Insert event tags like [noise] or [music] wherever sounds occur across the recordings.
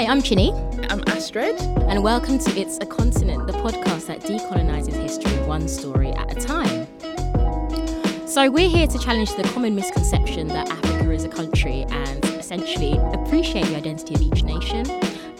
Hi, I'm Chinny. I'm Astrid. And welcome to It's a Continent, the podcast that decolonizes history one story at a time. So, we're here to challenge the common misconception that Africa is a country and essentially appreciate the identity of each nation.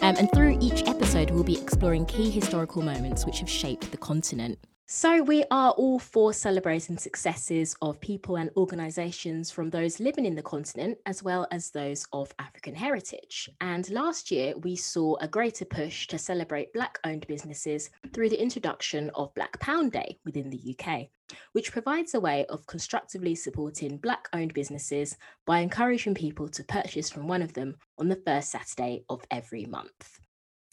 Um, and through each episode, we'll be exploring key historical moments which have shaped the continent. So, we are all for celebrating successes of people and organisations from those living in the continent, as well as those of African heritage. And last year, we saw a greater push to celebrate Black owned businesses through the introduction of Black Pound Day within the UK, which provides a way of constructively supporting Black owned businesses by encouraging people to purchase from one of them on the first Saturday of every month.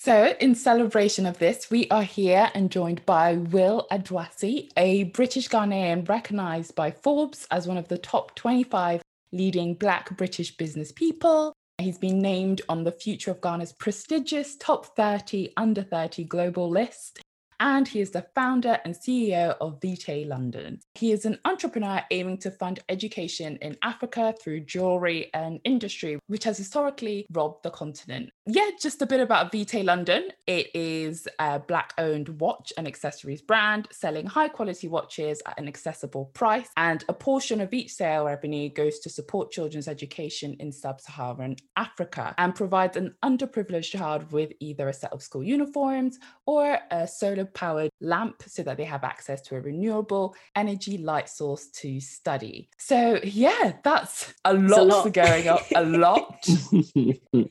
So, in celebration of this, we are here and joined by Will Adoasi, a British Ghanaian recognized by Forbes as one of the top 25 leading Black British business people. He's been named on the Future of Ghana's prestigious top 30 under 30 global list and he is the founder and CEO of Vitae London. He is an entrepreneur aiming to fund education in Africa through jewelry and industry, which has historically robbed the continent. Yeah, just a bit about Vitae London. It is a Black owned watch and accessories brand selling high quality watches at an accessible price, and a portion of each sale revenue goes to support children's education in sub Saharan Africa and provides an underprivileged child with either a set of school uniforms or a solar powered lamp so that they have access to a renewable energy light source to study. So, yeah, that's a lot, a lot. going on, a lot. [laughs]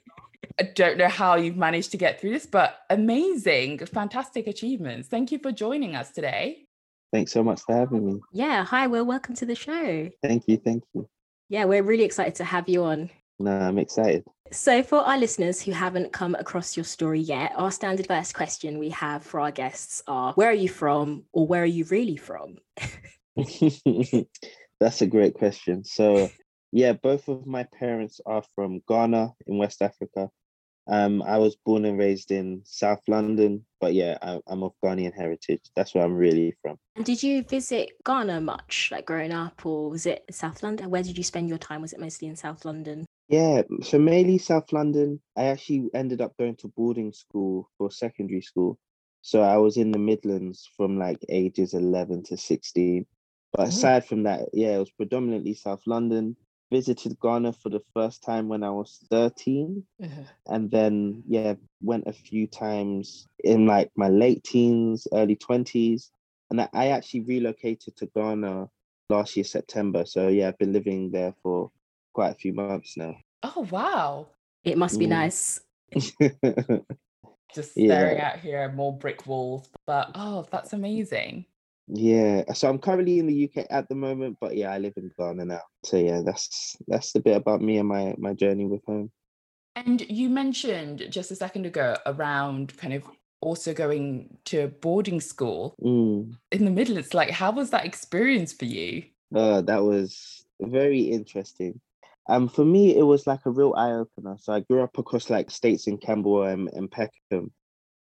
I don't know how you've managed to get through this, but amazing, fantastic achievements. Thank you for joining us today. Thanks so much for having me. Yeah. Hi, Will. Welcome to the show. Thank you. Thank you. Yeah, we're really excited to have you on. No, I'm excited. So, for our listeners who haven't come across your story yet, our standard first question we have for our guests are Where are you from, or where are you really from? [laughs] That's a great question. So, yeah, both of my parents are from Ghana in West Africa. Um, I was born and raised in South London, but yeah, I, am of Ghanaian heritage. That's where I'm really from. And did you visit Ghana much, like growing up, or was it South London? Where did you spend your time? Was it mostly in South London? Yeah, so mainly South London. I actually ended up going to boarding school for secondary school. So I was in the Midlands from like ages 11 to 16. But oh. aside from that, yeah, it was predominantly South London. Visited Ghana for the first time when I was 13. Uh-huh. And then, yeah, went a few times in like my late teens, early 20s. And I actually relocated to Ghana last year, September. So yeah, I've been living there for quite a few months now. Oh wow! It must be mm. nice. [laughs] Just staring yeah. out here, more brick walls. But oh, that's amazing. Yeah, so I'm currently in the UK at the moment, but yeah, I live in Ghana now. So yeah, that's that's a bit about me and my my journey with home. And you mentioned just a second ago around kind of also going to boarding school mm. in the middle. It's Like, how was that experience for you? Uh, that was very interesting. Um, for me, it was like a real eye opener. So I grew up across like states in Camberwell and, and Peckham,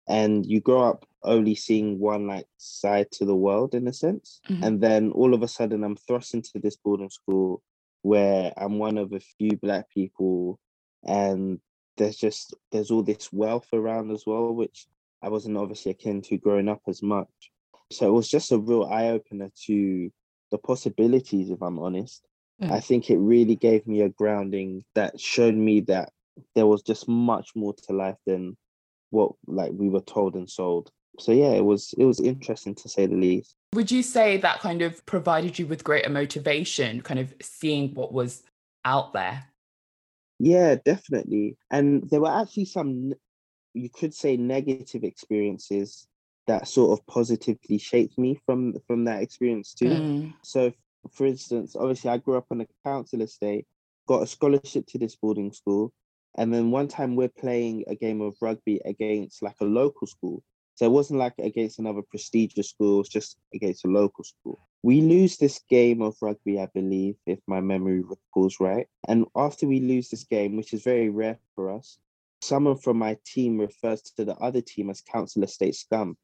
and you grow up only seeing one like side to the world in a sense, mm-hmm. and then all of a sudden I'm thrust into this boarding school where I'm one of a few black people, and there's just there's all this wealth around as well, which I wasn't obviously akin to growing up as much. So it was just a real eye opener to the possibilities, if I'm honest. Mm. I think it really gave me a grounding that showed me that there was just much more to life than what like we were told and sold. So yeah, it was it was interesting to say the least. Would you say that kind of provided you with greater motivation, kind of seeing what was out there? Yeah, definitely. And there were actually some you could say negative experiences that sort of positively shaped me from from that experience too. Mm. So for instance, obviously I grew up on a council estate, got a scholarship to this boarding school, and then one time we're playing a game of rugby against like a local school. So it wasn't like against another prestigious school, it's just against a local school. We lose this game of rugby, I believe, if my memory recalls right. And after we lose this game, which is very rare for us, someone from my team refers to the other team as council estate scum.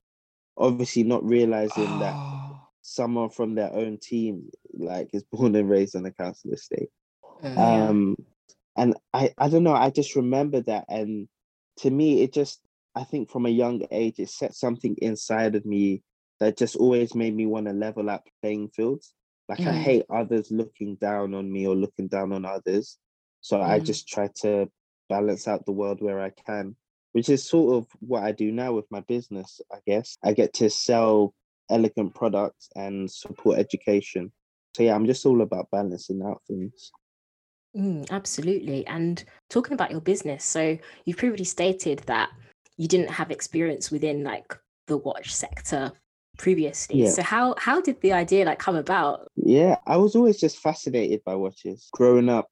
Obviously, not realizing oh. that someone from their own team like is born and raised on a council estate. Uh, um, and I, I don't know, I just remember that. And to me, it just I think from a young age, it set something inside of me that just always made me want to level up playing fields. Like mm. I hate others looking down on me or looking down on others. So mm. I just try to balance out the world where I can, which is sort of what I do now with my business, I guess. I get to sell elegant products and support education. So yeah, I'm just all about balancing out things. Mm, absolutely. And talking about your business, so you've previously stated that you didn't have experience within like the watch sector previously. Yeah. So how how did the idea like come about? Yeah, I was always just fascinated by watches. Growing up,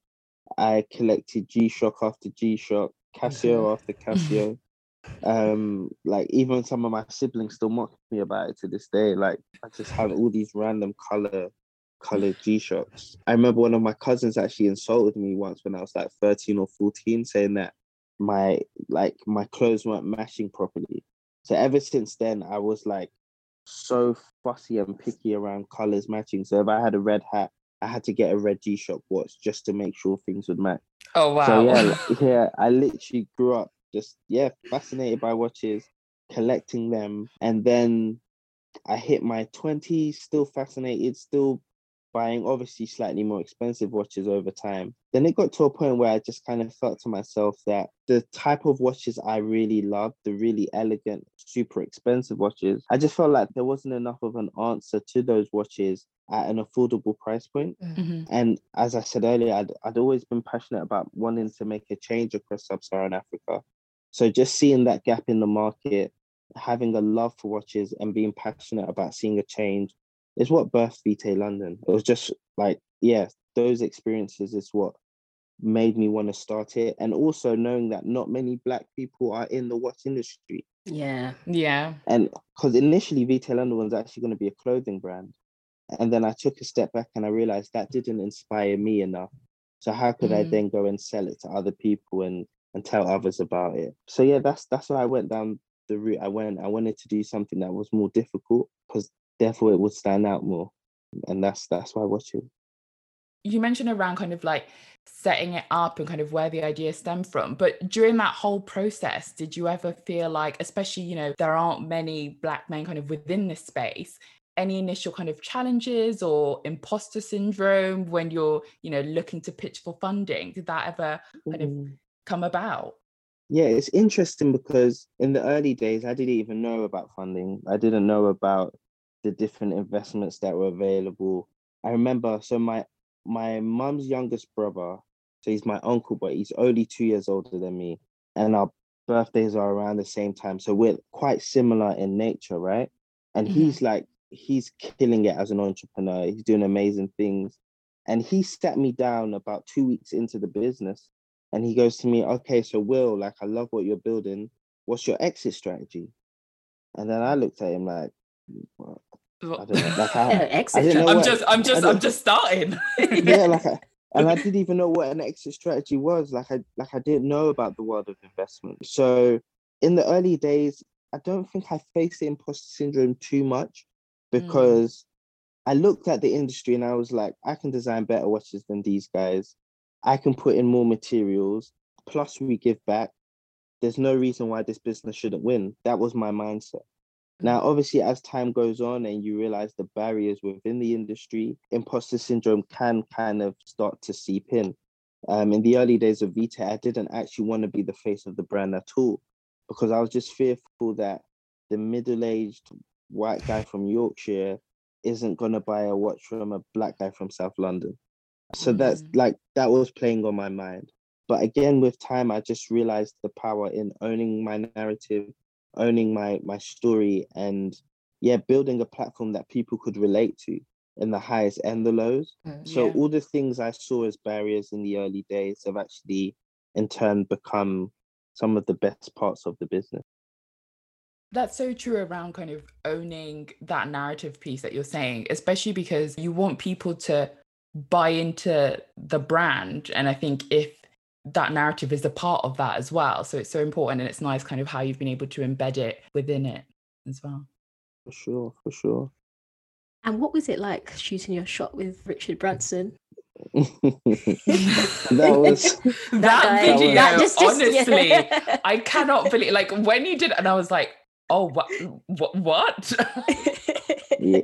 I collected G Shock after G Shock, Casio mm-hmm. after Casio. [laughs] um, like even some of my siblings still mock me about it to this day. Like I just have all these random color colored [laughs] G Shocks. I remember one of my cousins actually insulted me once when I was like 13 or 14, saying that my like my clothes weren't matching properly. So ever since then, I was like so fussy and picky around colors matching. So if I had a red hat, I had to get a red G Shock watch just to make sure things would match. Oh wow! So yeah, yeah, I literally grew up just yeah fascinated by watches, collecting them, and then I hit my twenties, still fascinated, still buying obviously slightly more expensive watches over time. Then it got to a point where I just kind of felt to myself that the type of watches I really love, the really elegant, super expensive watches, I just felt like there wasn't enough of an answer to those watches at an affordable price point. Mm-hmm. And as I said earlier, I'd, I'd always been passionate about wanting to make a change across sub Saharan Africa. So just seeing that gap in the market, having a love for watches and being passionate about seeing a change is what birthed Vitae London. It was just like, yeah, those experiences is what made me want to start it. And also knowing that not many black people are in the watch industry. Yeah. Yeah. And because initially Vitae London was actually going to be a clothing brand. And then I took a step back and I realized that didn't inspire me enough. So how could mm. I then go and sell it to other people and and tell others about it? So yeah, that's that's why I went down the route I went. I wanted to do something that was more difficult because therefore it would stand out more. And that's that's why I watch it. You mentioned around kind of like setting it up and kind of where the idea stemmed from. But during that whole process, did you ever feel like, especially, you know, there aren't many black men kind of within this space, any initial kind of challenges or imposter syndrome when you're, you know, looking to pitch for funding? Did that ever kind of come about? Yeah, it's interesting because in the early days, I didn't even know about funding. I didn't know about the different investments that were available. I remember, so my my mum's youngest brother, so he's my uncle, but he's only two years older than me, and our birthdays are around the same time, so we're quite similar in nature, right? And mm-hmm. he's like, he's killing it as an entrepreneur. He's doing amazing things, and he sat me down about two weeks into the business, and he goes to me, "Okay, so Will, like, I love what you're building. What's your exit strategy?" And then I looked at him like, I don't know. like I, [laughs] I am what, just, I'm just, I'm just starting. [laughs] yeah, like, I, [laughs] and I didn't even know what an exit strategy was. Like, I, like I didn't know about the world of investment. So, in the early days, I don't think I faced the imposter syndrome too much mm. because mm. I looked at the industry and I was like, I can design better watches than these guys. I can put in more materials. Plus, we give back. There's no reason why this business shouldn't win. That was my mindset. Now, obviously, as time goes on and you realize the barriers within the industry, imposter syndrome can kind of start to seep in. Um, in the early days of Vitae, I didn't actually want to be the face of the brand at all because I was just fearful that the middle aged white guy from Yorkshire isn't going to buy a watch from a black guy from South London. So mm-hmm. that's like, that was playing on my mind. But again, with time, I just realized the power in owning my narrative owning my my story and yeah building a platform that people could relate to in the highs and the lows mm, so yeah. all the things i saw as barriers in the early days have actually in turn become some of the best parts of the business that's so true around kind of owning that narrative piece that you're saying especially because you want people to buy into the brand and i think if that narrative is a part of that as well. So it's so important and it's nice kind of how you've been able to embed it within it as well. For sure, for sure. And what was it like shooting your shot with Richard Branson? [laughs] [laughs] that was [laughs] that, guy- video. that just- just- honestly, yeah. I cannot believe. Like when you did, it, and I was like, "Oh, what? What? What?"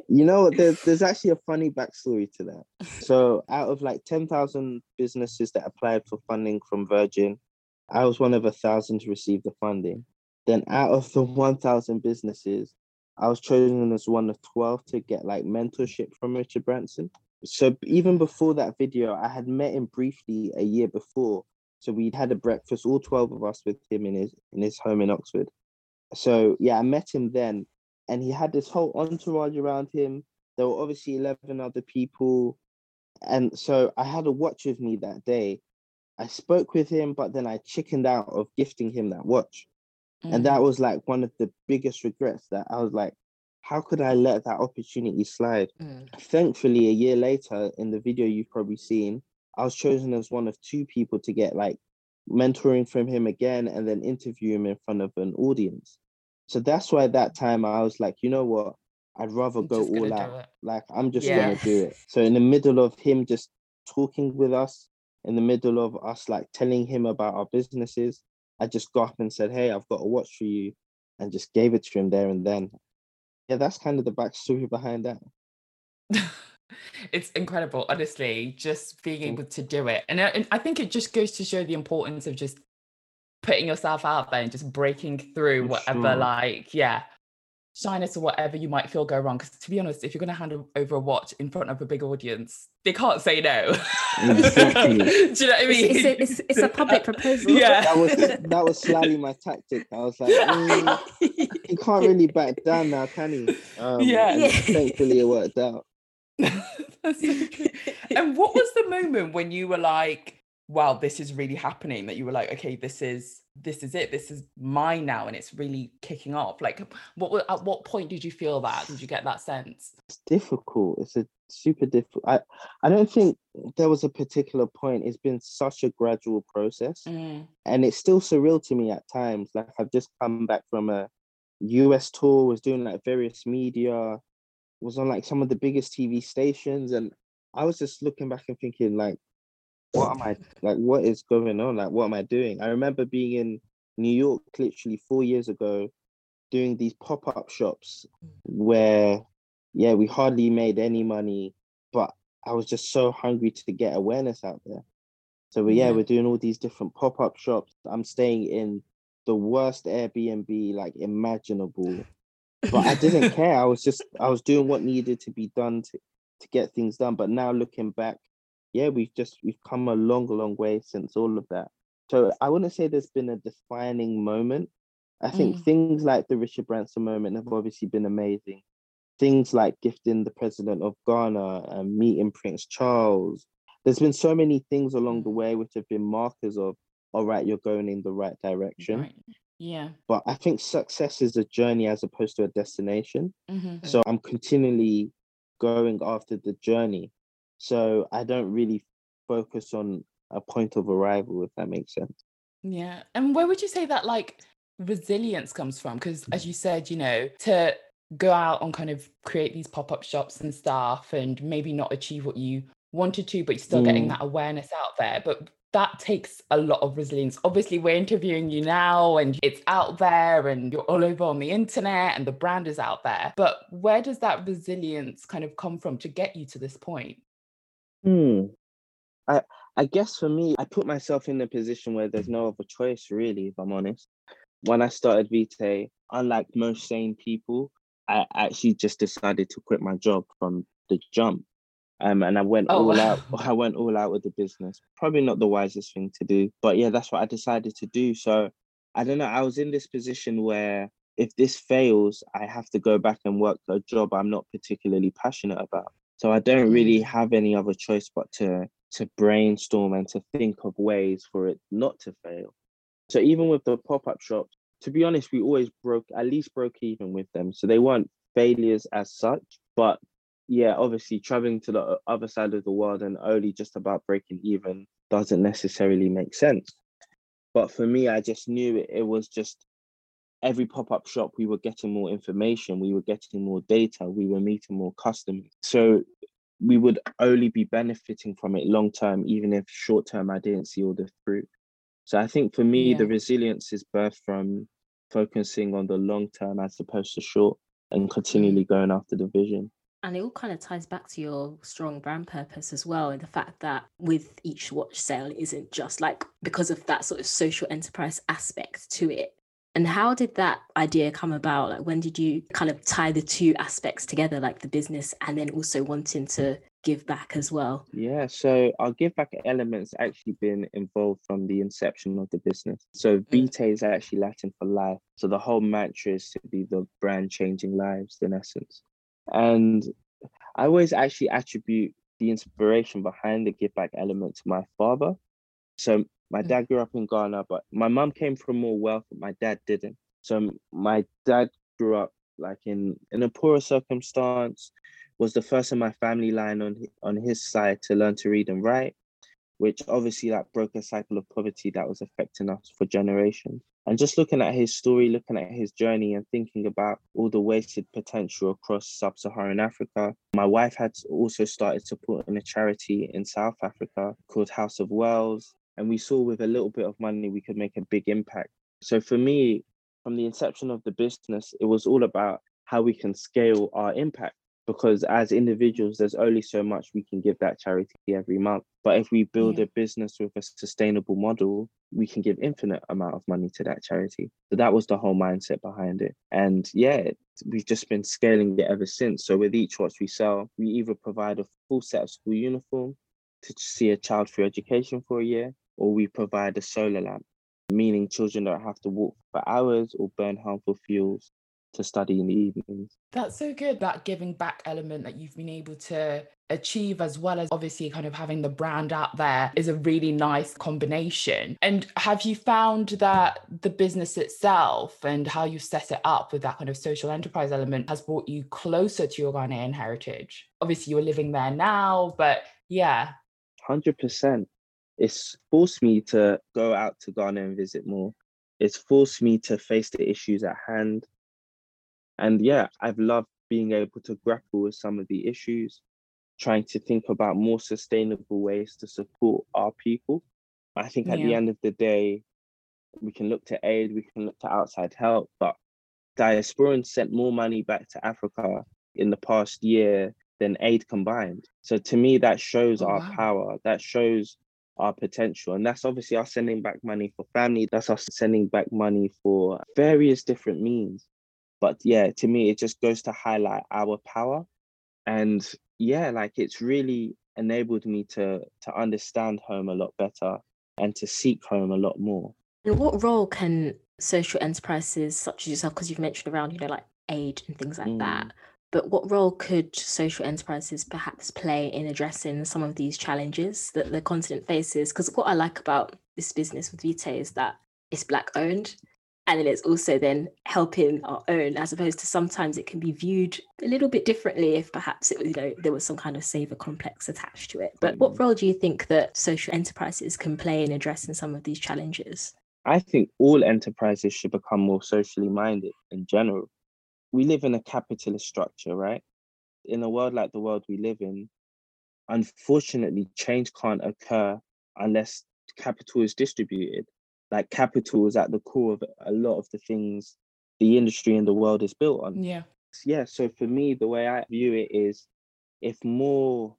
You know there's, there's actually a funny backstory to that. So out of like 10,000 businesses that applied for funding from virgin i was one of a thousand to receive the funding. Then out of the 1000 businesses i was chosen as one of 12 to get like mentorship from richard branson. So even before that video i had met him briefly a year before. So we'd had a breakfast all 12 of us with him in his in his home in oxford. So yeah i met him then and he had this whole entourage around him. There were obviously 11 other people. And so I had a watch with me that day. I spoke with him, but then I chickened out of gifting him that watch. And that was like one of the biggest regrets that I was like, how could I let that opportunity slide? Mm. Thankfully, a year later, in the video you've probably seen, I was chosen as one of two people to get like mentoring from him again and then interview him in front of an audience. So that's why at that time I was like, you know what? I'd rather I'm go all out. Like I'm just Yeah. gonna do it. So in the middle of him just talking with us, in the middle of us like telling him about our businesses, I just got up and said, Hey, I've got a watch for you, and just gave it to him there and then. Yeah, that's kind of the backstory behind that. [laughs] it's incredible, honestly, just being Mm. able to do it. And I, and I think it just goes to show the importance of just putting yourself out there and just breaking through For whatever, sure. like, yeah, shyness or whatever you might feel go wrong. Because to be honest, if you're going to hand over a watch in front of a big audience, they can't say no. [laughs] Exactly. do you know what I mean? It's, it's, a, it's, it's a public [laughs] proposal. Yeah. That was that was slightly my tactic. I was like, [laughs] mm, he can't really back down now, can he? Um, Yeah. Yeah. Thankfully, it worked out. That's so true. And what was the moment when you were like, wow, this is really happening? That you were like, okay, this is this is it. This is mine now, and it's really kicking off. Like, what at what point did you feel that? Did you get that sense? It's difficult. It's a super difficult. I I don't think there was a particular point. It's been such a gradual process, Mm, and it's still surreal to me at times. Like I've just come back from a US tour, was doing like various media, was on like some of the biggest TV stations, and I was just looking back and thinking like, what am I like? What is going on? Like, what am I doing? I remember being in New York literally four years ago, doing these pop up shops where, yeah, we hardly made any money, but I was just so hungry to get awareness out there. So we, yeah, Yeah. we're doing all these different pop up shops. I'm staying in the worst Airbnb like imaginable, but I didn't [laughs] care. I was just I was doing what needed to be done to to get things done. But now looking back, yeah, we've just we've come a long, long way since all of that. So I wouldn't say there's been a defining moment. I think Mm. things like the Richard Branson moment have obviously been amazing. Things like gifting the president of Ghana and meeting Prince Charles. There's been so many things along the way which have been markers of, all right, you're going in the right direction. right. Yeah. But I think success is a journey as opposed to a destination. mhm. So I'm continually going after the journey. So I don't really focus on a point of arrival, if that makes sense. Yeah. And where would you say that like resilience comes from? Because as you said, you know, to go out and kind of create these pop-up shops and stuff and maybe not achieve what you wanted to, but you're still getting Mm. that awareness out there. But that takes a lot of resilience. Obviously, we're interviewing you now and it's out there and you're all over on the internet and the brand is out there. But where does that resilience kind of come from to get you to this point? Hmm. I I guess for me, I put myself in a position where there's no other choice, really, if I'm honest. When I started Vitae, unlike most sane people, I actually just decided to quit my job from the jump. Um, and I went Oh, all wow. out. [laughs] I went all out with the business. Probably not the wisest thing to do, but yeah, that's what I decided to do. So I don't know. I was in this position where if this fails, I have to go back and work a job I'm not particularly passionate about. So I don't really have any other choice but to to brainstorm and to think of ways for it not to fail. So even with the pop-up shops, to be honest, we always broke at least broke even with them. So they weren't failures as such, but yeah, obviously traveling to the other side of the world and only just about breaking even doesn't necessarily make sense. But for me, I just knew it, it was just every pop-up shop we were getting more information, we were getting more data, we were meeting more customers. So we would only be benefiting from it long term, even if short term I didn't see all the fruit. So I think for me, yeah. the resilience is birthed from focusing on the long term as opposed to short and continually mm. going after the vision. And it all kind of ties back to your strong brand purpose as well, and the fact that with each watch sale isn't just like because of that sort of social enterprise aspect to it. And how did that idea come about? Like, when did you kind of tie the two aspects together, like the business and then also wanting to give back as well? Yeah, so our give back elements actually been involved from the inception of the business. So mm. Vitae is actually Latin for life. So the whole mantra is to be the brand changing lives in essence. And I always actually attribute the inspiration behind the give back element to my father. So my mm. dad grew up in Ghana, but my mom came from more wealth, but my dad didn't. So my dad grew up like in in a poorer circumstance, was the first in my family line on on his side to learn to read and write, which obviously like broke a cycle of poverty that was affecting us for generations. And just looking at his story, looking at his journey, and thinking about all the wasted potential across sub Saharan Africa. My wife had also started supporting a charity in South Africa called House of Wells. And we saw with a little bit of money, we could make a big impact. So for me, from the inception of the business, it was all about how we can scale our impact because as individuals there's only so much we can give that charity every month but if we build yeah. a business with a sustainable model we can give infinite amount of money to that charity so that was the whole mindset behind it and yeah we've just been scaling it ever since so with each watch we sell we either provide a full set of school uniform to see a child through education for a year or we provide a solar lamp meaning children don't have to walk for hours or burn harmful fuels to study in the evenings. That's so good, that giving back element that you've been able to achieve, as well as obviously kind of having the brand out there, is a really nice combination. And have you found that the business itself and how you set it up with that kind of social enterprise element has brought you closer to your Ghanaian heritage? Obviously, you're living there now, but yeah. 100%. It's forced me to go out to Ghana and visit more. It's forced me to face the issues at hand and yeah, I've loved being able to grapple with some of the issues, trying to think about more sustainable ways to support our people. I think at yeah. the end of the day, we can look to aid, we can look to outside help, but diasporans sent more money back to Africa in the past year than aid combined. So to me, that shows oh, our wow. power, that shows our potential. And that's obviously us sending back money for family, that's us sending back money for various different means. But yeah, to me, it just goes to highlight our power. And yeah, like it's really enabled me to to understand home a lot better and to seek home a lot more. And what role can social enterprises such as yourself, because you've mentioned around, you know, like aid and things like mm. that, but what role could social enterprises perhaps play in addressing some of these challenges that the continent faces? Because what I like about this business with Vitae is that it's black owned and then it's also then helping our own as opposed to sometimes it can be viewed a little bit differently if perhaps it you know there was some kind of saver complex attached to it but what mm. role do you think that social enterprises can play in addressing some of these challenges i think all enterprises should become more socially minded in general we live in a capitalist structure right in a world like the world we live in unfortunately change can't occur unless capital is distributed like capital is at the core of a lot of the things the industry and the world is built on. Yeah. Yeah. So for me, the way I view it is if more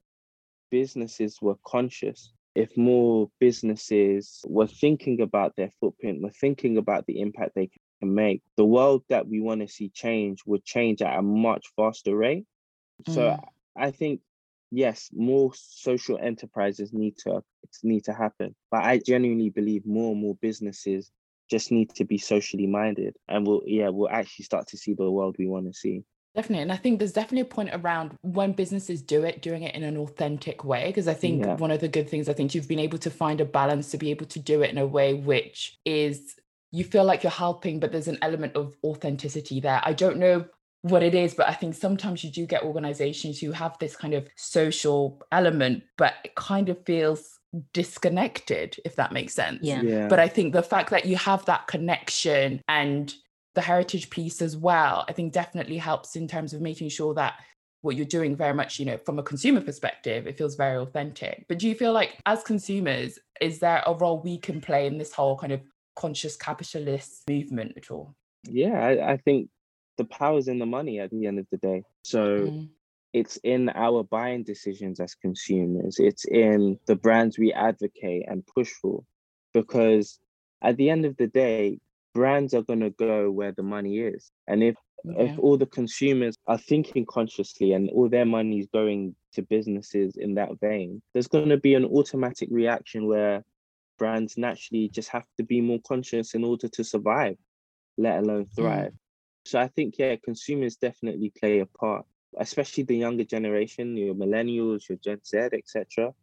businesses were conscious, if more businesses were thinking about their footprint, were thinking about the impact they can make, the world that we want to see change would change at a much faster rate. Mm. So I think yes, more social enterprises need to need to happen. But I genuinely believe more and more businesses just need to be socially minded and we'll yeah, we'll actually start to see the world we want to see. Definitely. And I think there's definitely a point around when businesses do it, doing it in an authentic way. Because I think yeah. one of the good things, I think you've been able to find a balance to be able to do it in a way which is you feel like you're helping, but there's an element of authenticity there. I don't know what it is but i think sometimes you do get organizations who have this kind of social element but it kind of feels disconnected if that makes sense yeah. yeah. but i think the fact that you have that connection and the heritage piece as well i think definitely helps in terms of making sure that what you're doing very much, you know, from a consumer perspective, it feels very authentic. But do you feel like as consumers, is there a role we can play in this whole kind of conscious capitalist movement at all? Yeah, I, I think the power's in the money at the end of the day. So mm. it's in our buying decisions as consumers, it's in the brands we advocate and push for. Because at the end of the day, brands are going to go where the money is. And if if all the consumers are thinking consciously and all their money is going to businesses in that vein, there's going to be an automatic reaction where brands naturally just have to be more conscious in order to survive, let alone thrive. Mm. So I think, yeah, consumers definitely play a part, especially the younger generation, your millennials, your Gen Z, etc.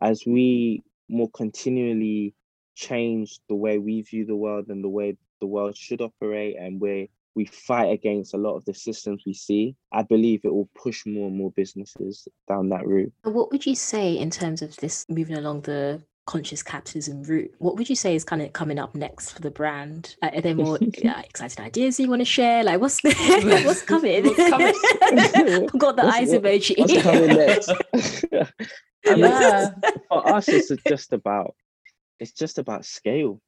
As we more continually change the way we view the world and the way the world should operate and where we fight against a lot of the systems we see, I believe it will push more and more businesses down that route. What would you say in terms of this moving along the conscious capitalism route. What would you say is kind of coming up next for the brand? Uh, are there more [laughs] uh, exciting ideas you want to share? Like what's [laughs] what's coming? what's coming? [laughs] I've got the what's, eyes what, emoji. What's coming next? yeah. for us, it's just about it's just about scale.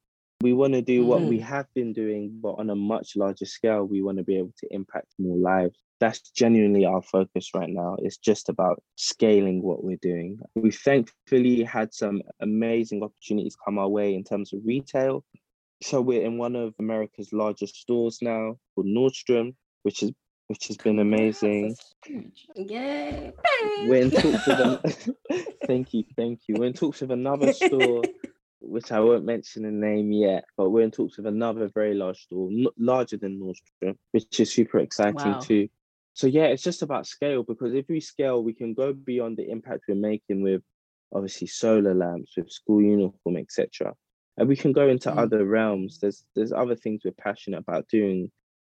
We want to do what we have been doing, but on a much larger scale. We want to be able to impact more lives that's genuinely our focus right now. It's just about scaling what we're doing. We thankfully had some amazing opportunities come our way in terms of retail. So we're in one of America's largest stores now called Nordstrom, which is which has been amazing. Yay! We're in talks with them. [laughs] [laughs] thank you, thank you. We're in talks with another store, [laughs] which I won't mention the name yet, but we're in talks with another very large store, larger than Nordstrom, which is super exciting wow. too so yeah, it's just about scale because if we scale, we can go beyond the impact we're making with obviously solar lamps, with school uniform, etc. And we can go into mm. other realms. There's there's other things we're passionate about doing,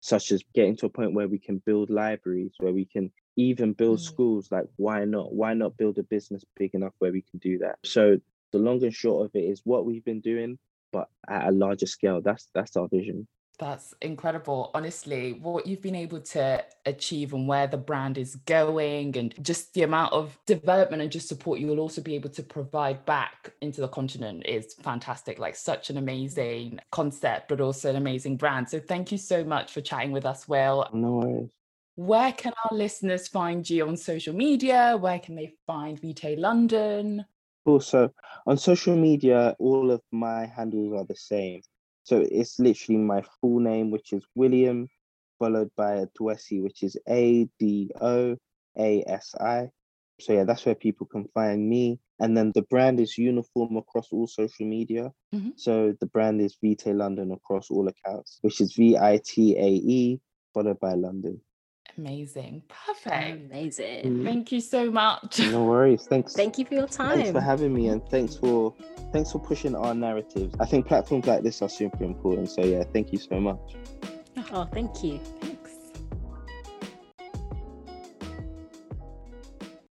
such as getting to a point where we can build libraries, where we can even build mm. schools. Like why not? Why not build a business big enough where we can do that? So the long and short of it is what we've been doing, but at a larger scale. That's that's our vision. That's incredible. Honestly, what you've been able to achieve and where the brand is going, and just the amount of development and just support you will also be able to provide back into the continent is fantastic. Like, such an amazing concept, but also an amazing brand. So, thank you so much for chatting with us, Will. No worries. Where can our listeners find you on social media? Where can they find Vitae London? Also, on social media, all of my handles are the same. So it's literally my full name, which is William, followed by Adoasi, which is A D O A S I. So yeah, that's where people can find me. And then the brand is uniform across all social media. Mm-hmm. So the brand is Vitae London across all accounts, which is V I T A E followed by London. Amazing. Perfect. Amazing. Mm. Thank you so much. No worries. Thanks. Thank you for your time. Thanks for having me and thanks for thanks for pushing our narratives. I think platforms like this are super important. So yeah, thank you so much. Oh, thank you.